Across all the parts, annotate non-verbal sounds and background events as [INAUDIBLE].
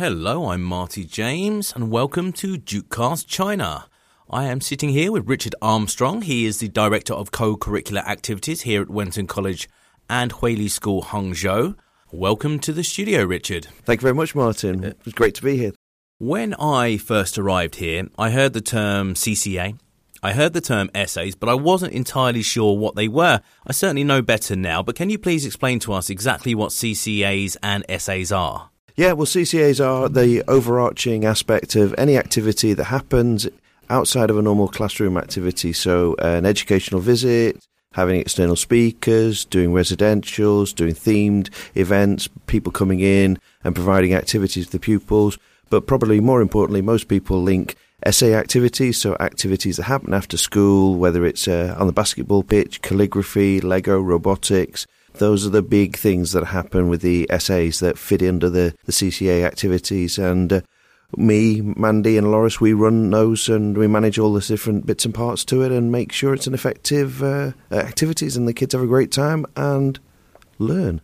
Hello, I'm Marty James, and welcome to Dukecast China. I am sitting here with Richard Armstrong. He is the Director of Co-Curricular Activities here at Wellington College and Huili School, Hangzhou. Welcome to the studio, Richard. Thank you very much, Martin. Uh, it was great to be here. When I first arrived here, I heard the term CCA. I heard the term SAs, but I wasn't entirely sure what they were. I certainly know better now, but can you please explain to us exactly what CCAs and SAs are? Yeah, well, CCAs are the overarching aspect of any activity that happens outside of a normal classroom activity. So, an educational visit, having external speakers, doing residentials, doing themed events, people coming in and providing activities to the pupils. But probably more importantly, most people link SA activities, so activities that happen after school, whether it's uh, on the basketball pitch, calligraphy, Lego, robotics. Those are the big things that happen with the SAs that fit under the, the CCA activities. And uh, me, Mandy, and Loris, we run those and we manage all the different bits and parts to it and make sure it's an effective uh, activities and the kids have a great time and learn.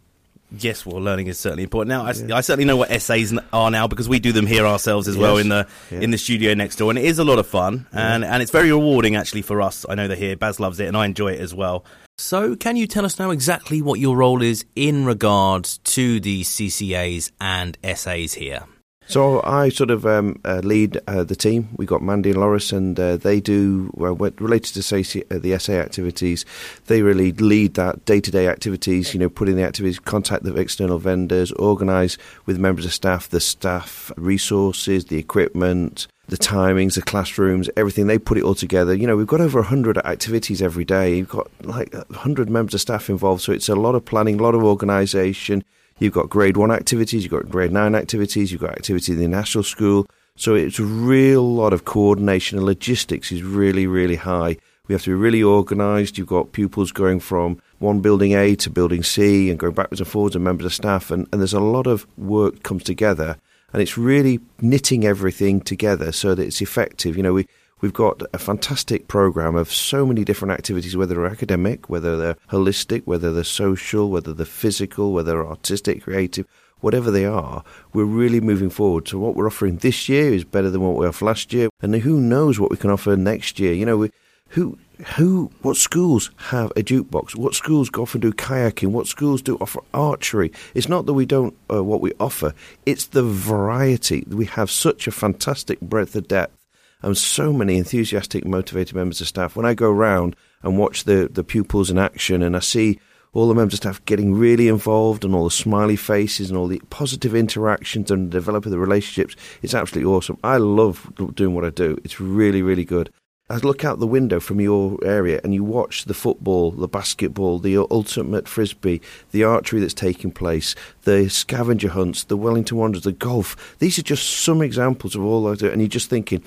Yes, well, learning is certainly important. Now, I, yeah. I, certainly know what SAs are now because we do them here ourselves as yes. well in the yeah. in the studio next door, and it is a lot of fun yeah. and and it's very rewarding actually for us. I know they're here Baz loves it, and I enjoy it as well. So, can you tell us now exactly what your role is in regards to the CCAs and SAs here? So I sort of um, uh, lead uh, the team. We've got Mandy and Loris, and uh, they do related to say uh, the SA activities. They really lead that day-to-day activities. You know, put in the activities, contact the external vendors, organise with members of staff the staff resources, the equipment, the timings, the classrooms, everything. They put it all together. You know, we've got over 100 activities every day. You've got like 100 members of staff involved. So it's a lot of planning, a lot of organisation. You've got grade one activities, you've got grade nine activities, you've got activity in the national school. So it's a real lot of coordination and logistics is really, really high. We have to be really organised. You've got pupils going from one building A to building C and going backwards and forwards and members of staff. And, and there's a lot of work comes together and it's really knitting everything together so that it's effective. You know, we, We've got a fantastic program of so many different activities, whether they're academic, whether they're holistic, whether they're social, whether they're physical, whether they're artistic, creative, whatever they are. We're really moving forward. So what we're offering this year is better than what we offered last year, and who knows what we can offer next year? You know, we, who who what schools have a jukebox what schools go off and do kayaking what schools do offer archery it's not that we don't uh, what we offer it's the variety we have such a fantastic breadth of depth and so many enthusiastic, motivated members of staff. When I go around and watch the, the pupils in action and I see all the members of staff getting really involved and all the smiley faces and all the positive interactions and developing the relationships, it's absolutely awesome. I love doing what I do. It's really, really good. I look out the window from your area and you watch the football, the basketball, the ultimate frisbee, the archery that's taking place, the scavenger hunts, the Wellington Wanderers, the golf. These are just some examples of all I do. And you're just thinking,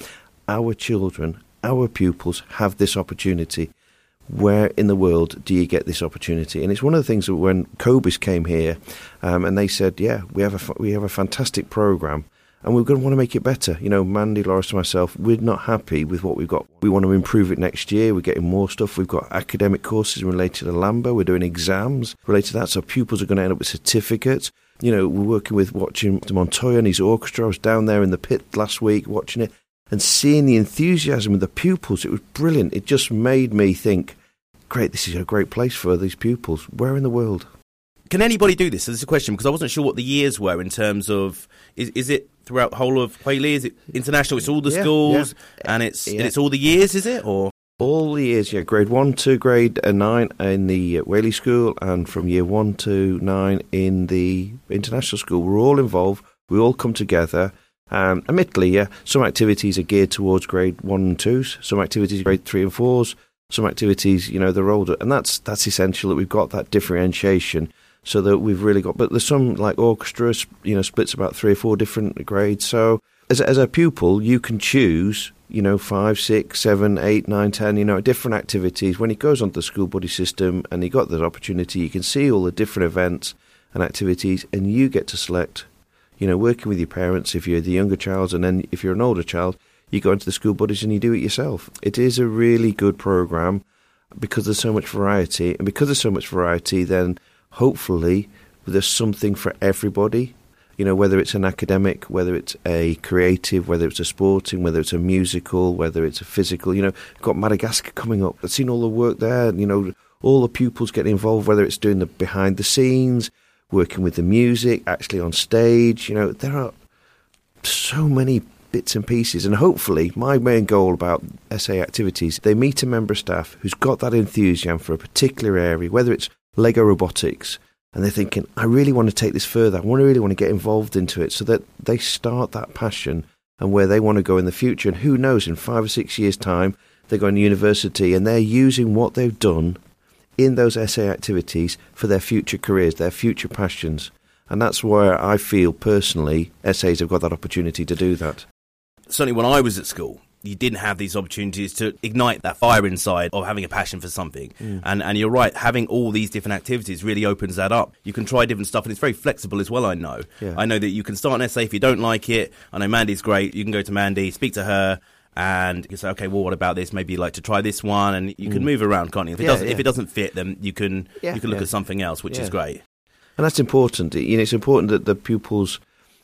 our children, our pupils have this opportunity. Where in the world do you get this opportunity? And it's one of the things that when Cobis came here, um, and they said, "Yeah, we have a we have a fantastic program." and we're going to want to make it better. You know, Mandy, Loris, and myself, we're not happy with what we've got. We want to improve it next year. We're getting more stuff. We've got academic courses related to LAMDA. We're doing exams related to that, so pupils are going to end up with certificates. You know, we're working with watching Montoya and his orchestra. I was down there in the pit last week watching it and seeing the enthusiasm of the pupils, it was brilliant. It just made me think, great, this is a great place for these pupils. Where in the world? Can anybody do this? This is a question because I wasn't sure what the years were in terms of is is it throughout the whole of Huili? Is it international? It's all the yeah, schools yeah. and it's yeah. and it's all the years, is it or? All the years, yeah. Grade one to grade uh, nine in the Huili school, and from year one to nine in the international school. We're all involved. We all come together um, admittedly, yeah, some activities are geared towards grade one and twos, some activities grade three and fours, some activities, you know, they're older, and that's that's essential that we've got that differentiation so that we've really got. But there's some like orchestra, you know, splits about three or four different grades. So as as a pupil, you can choose, you know, five, six, seven, eight, nine, ten, you know, different activities. When he goes onto the school body system and he got that opportunity, you can see all the different events and activities, and you get to select you know, working with your parents if you're the younger child, and then if you're an older child, you go into the SchoolsBuddy and you do it yourself. It is a really good program because there's so much variety, and because there's so much variety, then hopefully there's something for everybody. You know, whether it's an academic, whether it's a creative, whether it's a sporting, whether it's a musical, whether it's a physical. You know, got Madagascar coming up. I've seen all the work there. You know, all the pupils getting involved, whether it's doing the behind the scenes, working with the music, actually on stage. You know, there are so many bits and pieces. And hopefully, my main goal about SA activities, they meet a member of staff who's got that enthusiasm for a particular area, whether it's Lego robotics, and they're thinking, I really want to take this further. I want to really want to get involved into it so that they start that passion and where they want to go in the future. And who knows, in five or six years' time, they're going to university and they're using what they've done in those SA activities for their future careers, their future passions. And that's where I feel personally SAs have got that opportunity to do that. Certainly, when I was at school, you didn't have these opportunities to ignite that fire inside of having a passion for something. Mm. And and you're right, having all these different activities really opens that up. You can try different stuff and it's very flexible as well, I know. Yeah. I know that you can start an SA if you don't like it. I know Mandy's great. You can go to Mandy, speak to her and you say, okay, well, what about this? Maybe you'd like to try this one, and you can mm. move around, can't you? If it yeah, doesn't, yeah. if it doesn't fit, then you can yeah, you can look at something else, which is great. And that's important. You know, it's important that the pupils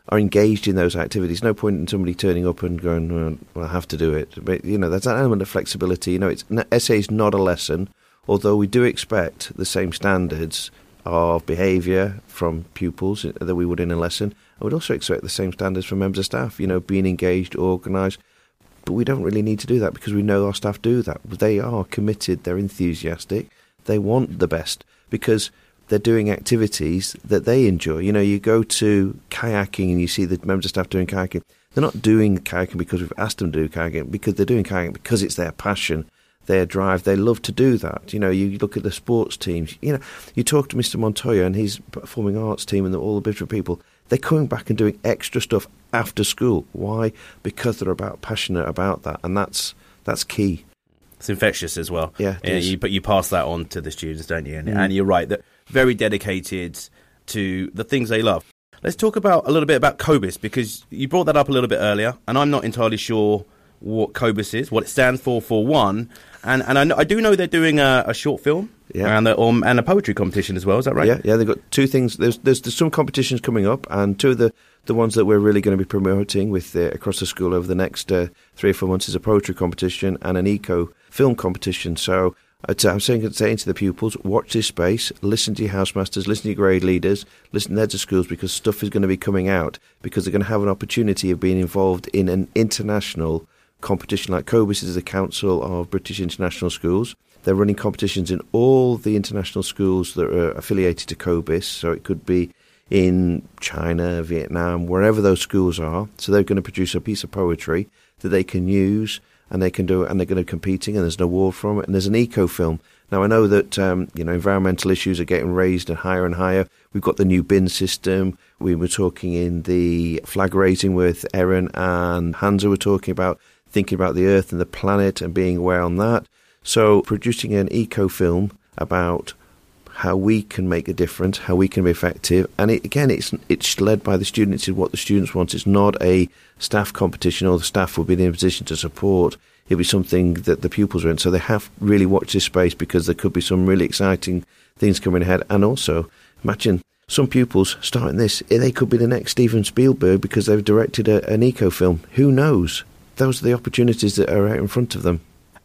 are engaged in those activities. No point in somebody turning up and going, well, I have to do it. But, you know, there's an element of flexibility. You know, it's, SA is not a lesson, although we do expect the same standards of behaviour from pupils that we would in a lesson. I would also expect the same standards from members of staff, you know, being engaged, organised. But we don't really need to do that because we know our staff do that. They are committed, they're enthusiastic, they want the best because – they're doing activities that they enjoy. You know, you go to kayaking and you see the members of staff doing kayaking. They're not doing kayaking because we've asked them to do kayaking, because they're doing kayaking because it's their passion, their drive. They love to do that. You know, you look at the sports teams. You know, you talk to Mr. Montoya and his performing arts team and all the different people. They're coming back and doing extra stuff after school. Why? Because they're about passionate about that, and that's that's key. It's infectious as well. Yeah, you, but you pass that on to the students, don't you? And, mm. and you're right that very dedicated to the things they love. Let's talk about a little bit about COBIS because you brought that up a little bit earlier, and I'm not entirely sure what COBIS is, what it stands for, for one. And and I, know, I do know they're doing a, a short film yeah. and, a, um, and a poetry competition as well. Is that right? Yeah, yeah. They've got two things. There's, there's, there's some competitions coming up, and two of the, the ones that we're really going to be promoting with uh, across the school over the next uh, three or four months is a poetry competition and an eco film competition. So I'm saying, saying to the pupils, watch this space, listen to your housemasters, listen to your grade leaders, listen to heads of schools because stuff is going to be coming out because they're going to have an opportunity of being involved in an international competition like COBIS is the Council of British International Schools. They're running competitions in all the international schools that are affiliated to COBIS, so it could be in China, Vietnam, wherever those schools are. So they're going to produce a piece of poetry that they can use and they can do it, and they're going to competing, and there's an award from it, and there's an eco film. Now I know that um, you know environmental issues are getting raised and higher and higher. We've got the new bin system. We were talking in the flag raising with Erin and Hansa were talking about thinking about the Earth and the planet and being aware on that. So producing an eco film about how we can make a difference, how we can be effective. And it, again, it's it's led by the students. It's what the students want. It's not a staff competition, or the staff will be in a position to support. It'll be something that the pupils are in. So they have really watched this space because there could be some really exciting things coming ahead. And also, imagine some pupils starting this, eh, they could be the next Steven Spielberg because they've directed a, an eco film. Who knows? Those are the opportunities that are out in front of them.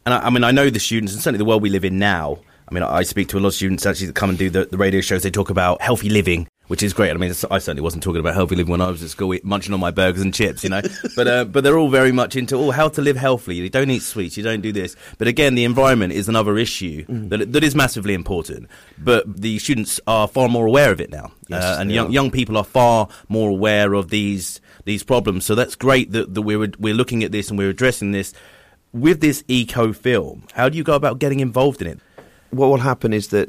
And I, I mean, I know the students, and certainly the world we live in now I mean, I speak to a lot of students actually that come and do the, the radio shows. They talk about healthy living, which is great. I mean, I certainly wasn't talking about healthy living when I was at school, munching on my burgers and chips, you know. [LAUGHS] but uh, but they're all very much into oh, how to live healthily. You don't eat sweets, you don't do this. But again, the environment is another issue mm. that that is massively important. But the students are far more aware of it now, yes, uh, and young are. young people are far more aware of these these problems. So that's great that, that we're we're looking at this and we're addressing this with this eco film. How do you go about getting involved in it? what will happen is that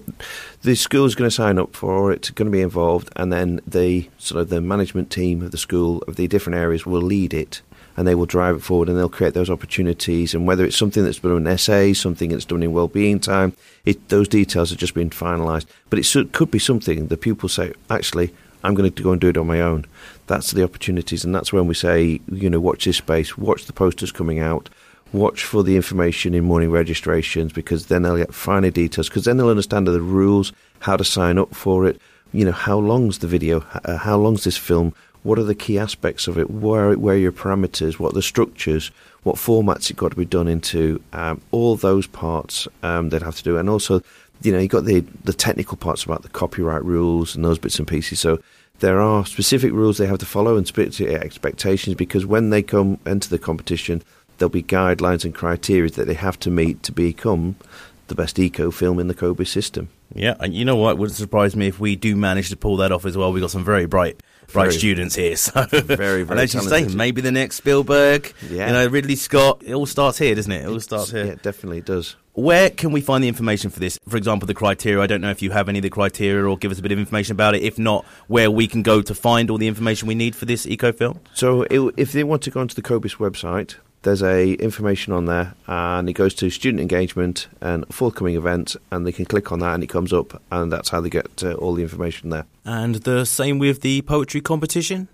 the school is going to sign up for it, it's going to be involved, and then the sort of the management team of the school of the different areas will lead it, and they will drive it forward, and they'll create those opportunities. And whether it's something that's in an SA, something that's done in well-being time, it, those details have just been finalised. But it could be something the pupils say, actually, I'm going to go and do it on my own. That's the opportunities, and that's when we say, you know, watch this space, watch the posters coming out watch for the information in morning registrations because then they'll get finer details because then they'll understand the rules, how to sign up for it, you know, how long's the video, uh, how long's this film, what are the key aspects of it, where where are your parameters, what are the structures, what formats it got to be done into, um, all those parts um, they'd have to do, and also, you know, you got the the technical parts about the copyright rules and those bits and pieces. So there are specific rules they have to follow and specific expectations because when they come into the competition, there'll be guidelines and criteria that they have to meet to become the best eco film in the COBIS system. Yeah, and you know what? It wouldn't surprise me if we do manage to pull that off as well. We've got some very bright bright very, students here. [LAUGHS] So very, very. and as you say, maybe the next Spielberg, yeah. you know, Ridley Scott. It all starts here, doesn't it? It all starts here. Yeah, it definitely does. Where can we find the information for this? For example, the criteria. I don't know if you have any of the criteria or give us a bit of information about it. If not, where we can go to find all the information we need for this eco film? So, it, if they want to go onto the COBIS website, there's a information on there and it goes to student engagement and forthcoming events and they can click on that and it comes up and that's how they get uh, all the information there. And the same with the poetry competition?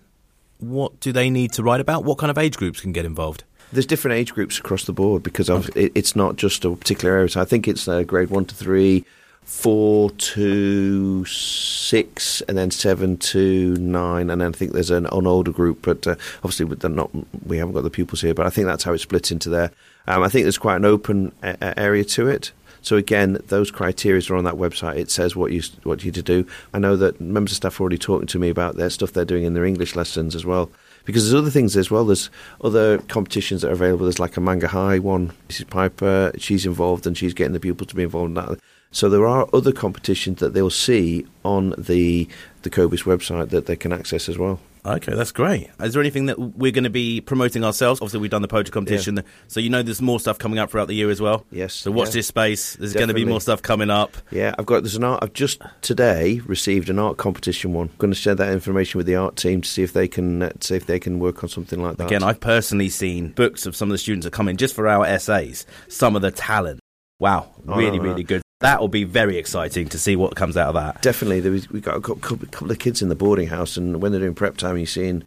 What do they need to write about? What kind of age groups can get involved? There's different age groups across the board because of, it, it's not just a particular area. So i think it's uh, grade 1 to 3 four to six, and then seven to nine, and then I think there's an, an older group, but uh, obviously not. We haven't got the pupils here, but I think that's how it splits into there. Um, I think there's quite an open a- area to it. So again, those criteria are on that website. It says what you what you to do. I know that members of staff are already talking to me about their stuff they're doing in their English lessons as well. Because there's other things as well. There's other competitions that are available. There's like a Manga High one. Mrs. Piper, she's involved and she's getting the pupils to be involved in that. So there are other competitions that they'll see on the the COBIS website that they can access as well. Okay, that's great. Is there anything that we're going to be promoting ourselves? Obviously, we've done the poetry competition, yeah. so you know there's more stuff coming up throughout the year as well. Yes. So watch yeah. this space. There's Definitely. going to be more stuff coming up. Yeah, I've got there's an art. I've just today received an art competition one. I'm going to share that information with the art team to see if they can uh, see if they can work on something like that. Again, I've personally seen books of some of the students that come in just for our SAs. Some of the talent. Wow, really, really good that will be very exciting to see what comes out of that. Definitely, was, we got a couple of kids in the boarding house, and when they're doing prep time, you're seeing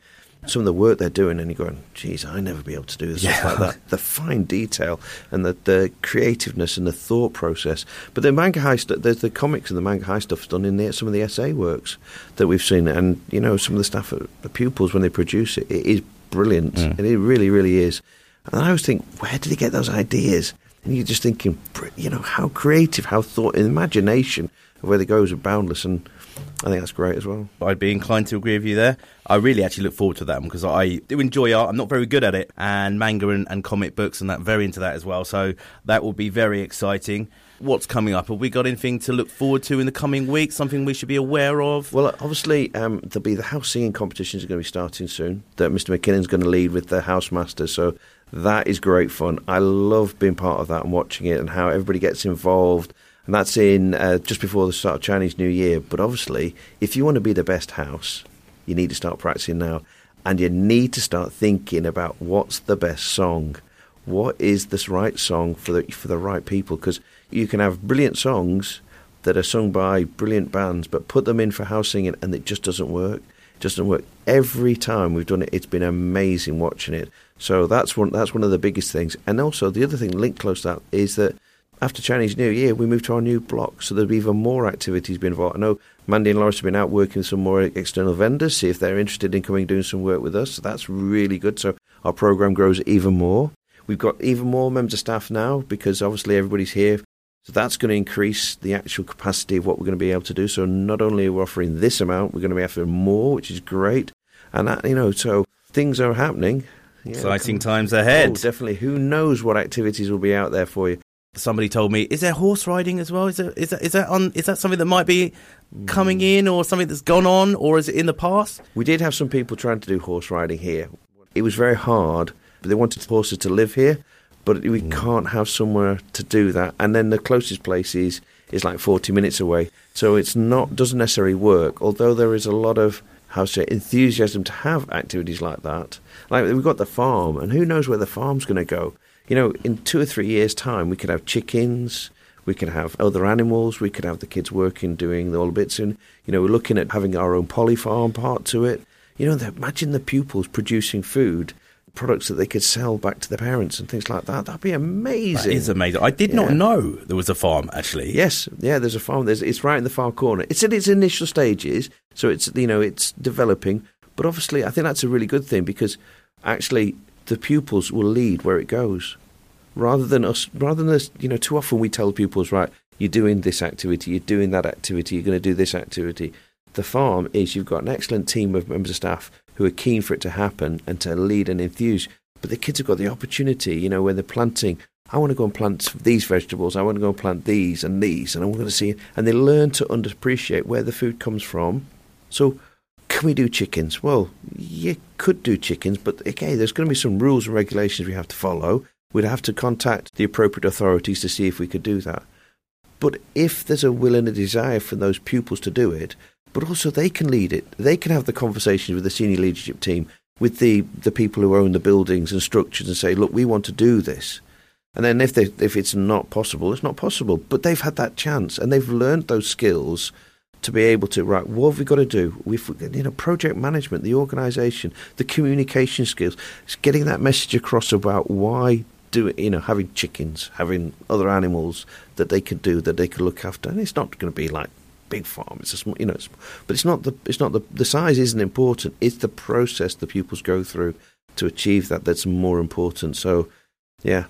some of the work they're doing, and you're going, "Geez, I never be able to do yeah. like that." The fine detail and the, the creativeness and the thought process. But the manga high stuff, there's the comics and the manga high stuff done in the, some of the SA works that we've seen, and you know, some of the staff, the pupils when they produce it, it is brilliant, mm. and it really, really is. And I always think, where did they get those ideas? And you're just thinking, you know, how creative, how thought, imagination of where they go are boundless. And I think that's great as well. I'd be inclined to agree with you there. I really actually look forward to that because I do enjoy art. I'm not very good at it, and manga and, and, comic books and that, very into that as well. So that will be very exciting. What's coming up? Have we got anything to look forward to in the coming weeks? Something we should be aware of? Well, obviously, um, there'll be the house singing competitions are going to be starting soon. That Mr. McKinnon's going to lead with the house masters. So that is great fun. I love being part of that and watching it and how everybody gets involved. And that's in uh, just before the start of Chinese New Year. But obviously, if you want to be the best house, you need to start practicing now. And you need to start thinking about what's the best song. What is this right song for the for the right people? Because you can have brilliant songs that are sung by brilliant bands, but put them in for house singing, and it just doesn't work. It doesn't work. Every time we've done it, it's been amazing watching it. So that's one that's one of the biggest things. And also the other thing linked close to that is that after Chinese New Year, we moved to our new block, so there'll be even more activities being involved. I know Mandy and Lawrence have been out working with some more external vendors, see if they're interested in coming doing some work with us. So that's really good. So our program grows even more. We've got even more members of staff now because obviously everybody's here. So that's going to increase the actual capacity of what we're going to be able to do. So not only are we offering this amount, we're going to be offering more, which is great. And that, you know, so things are happening. Yeah, Exciting times ahead. Oh, definitely. Who knows what activities will be out there for you? Somebody told me, is there horse riding as well? Is there, is that is that on? Is that something that might be coming hmm. in, or something that's gone on, or is it in the past? We did have some people trying to do horse riding here. It was very hard, but they wanted horses to live here, but we mm. can't have somewhere to do that. And then the closest place is is like forty minutes away, so it's not doesn't necessarily work. Although there is a lot of how to say enthusiasm to have activities like that. Like we've got the farm, and who knows where the farm's going to go? You know, in two or three years' time, we could have chickens, we could have other animals, we could have the kids working doing all the bits, and you know, we're looking at having our own poly farm part to it. You know, imagine the pupils producing food products that they could sell back to their parents and things like that. That'd be amazing. That is amazing. I did yeah. not know there was a farm actually. Yes, yeah, there's a farm. There's it's right in the far corner. It's in its initial stages, so it's you know it's developing, But obviously, I think that's a really good thing because actually the pupils will lead where it goes, rather than us. Rather than us, you know, too often we tell pupils, right, you're doing this activity, you're doing that activity, you're going to do this activity. The farm is you've got an excellent team of members of staff who are keen for it to happen and to lead and enthuse. But the kids have got the opportunity, you know, when they're planting. I want to go and plant these vegetables. I want to go and plant these and these, and I'm going to see. And they learn to appreciate where the food comes from. So, can we do chickens? Well, you could do chickens, but okay, there's going to be some rules and regulations we have to follow. We'd have to contact the appropriate authorities to see if we could do that. But if there's a will and a desire from those pupils to do it, but also they can lead it, they can have the conversations with the senior leadership team, with the, the people who own the buildings and structures and say, look, we want to do this. And then if they, if it's not possible, it's not possible. But they've had that chance and they've learned those skills to be able to right. What have we got to do? We've you know project management, the organisation, the communication skills, it's getting that message across about why do. You know, having chickens, having other animals that they could do that they could look after, and it's not going to be like big farm. It's a small, you know, it's, but it's not the it's not the the size isn't important. It's the process the pupils go through to achieve that that's more important. So, yeah,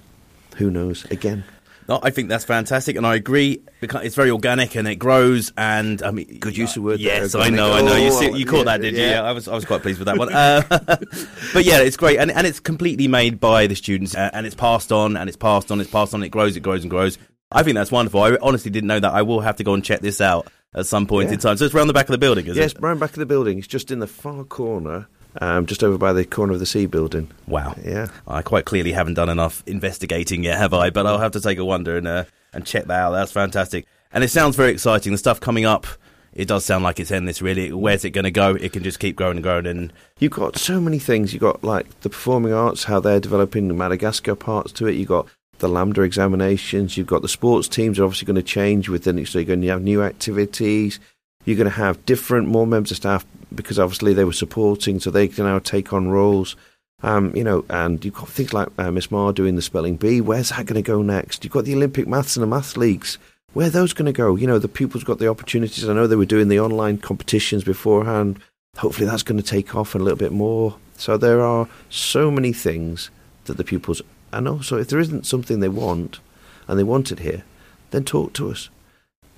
who knows? Again, no, I think that's fantastic, and I agree. Because it's very organic and it grows. And I mean, good use of word. Yes, I know, I know. You, see, you caught yeah, that, did you? Yeah. I was, I was quite pleased with that one. Uh, [LAUGHS] but yeah, it's great, and and it's completely made by the students, uh, and it's passed on, and it's passed on, it's passed on. It grows, it grows, and grows. I think that's wonderful. I honestly didn't know that. I will have to go and check this out at some point yeah. in time. So it's around the back of the building, is yes, it? Yes, around back of the building. It's just in the far corner um, just over by the corner of the C building. Wow. Yeah. I quite clearly haven't done enough investigating yet, have I? But I'll have to take a wander and uh, and check that out. That's fantastic. And it sounds very exciting. The stuff coming up, it does sound like it's endless, really. Where's it going to go? It can just keep growing and growing. And You've got so many things. You've got, like, the performing arts, how they're developing the Madagascar parts to it. You've got the LAMDA examinations. You've got the sports teams are obviously going to change with the, so you're going to have new activities. You're going to have different, more members of staff because obviously they were supporting, so they can now take on roles. Um, you know, and you've got things like uh, Miss Marr doing the spelling bee. Where's that going to go next? You've got the Olympic maths and the maths leagues. Where are those going to go? You know, the pupils got the opportunities. I know they were doing the online competitions beforehand. Hopefully, that's going to take off a little bit more. So there are so many things that the pupils, and also if there isn't something they want, and they want it here, then talk to us.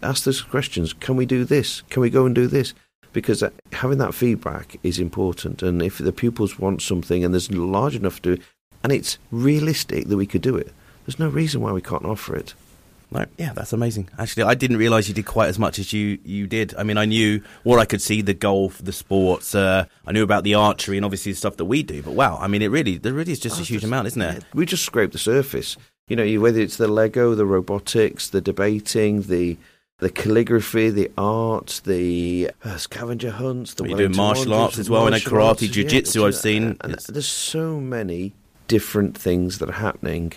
Ask those questions. Can we do this? Can we go and do this? because uh, having that feedback is important. And if the pupils want something and there's large enough to, and it's realistic that we could do it, there's no reason why we can't offer it. No, yeah, that's amazing. Actually, I didn't realise you did quite as much as you, you did. I mean, I knew what I could see the golf, the sports. Uh, I knew about the archery and obviously the stuff that we do. But wow, I mean, it really, there really is just oh, a huge just, amount, isn't it? We just scraped the surface. You know, whether it's the Lego, the robotics, the debating, the the calligraphy, the art, the uh, scavenger hunts, the you doing martial arts as well, in a karate, jiu-jitsu yeah, I've seen. And, and there's so many different things that are happening.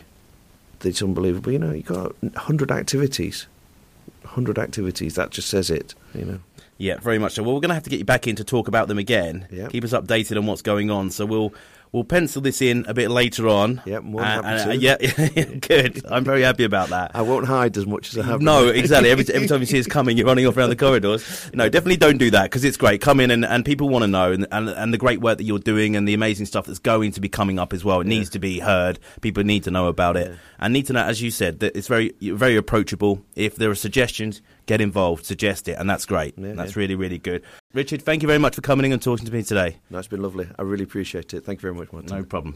It's unbelievable. You know, you've got 100 activities. 100 activities. That just says it, you know. Yeah, very much so. Well, we're going to have to get you back in to talk about them again. Yep. Keep us updated on what's going on. So we'll We'll pencil this in a bit later on. Yeah, more than uh, happy uh, to. [LAUGHS] yeah, good. I'm very happy about that. I won't hide as much as I have. No, exactly. Every, [LAUGHS] every time you see us coming, you're running off around the corridors. No, definitely don't do that because it's great. Come in and, and people want to know and, and, and the great work that you're doing and the amazing stuff that's going to be coming up as well. It yeah. needs to be heard. People need to know about it yeah. and need to know, as you said, that it's very very approachable. If there are suggestions, get involved, suggest it, and that's great. Yeah, that's really really good. Richard, thank you very much for coming in and talking to me today. No, it's been lovely. I really appreciate it. Thank you very much, Martin. No problem.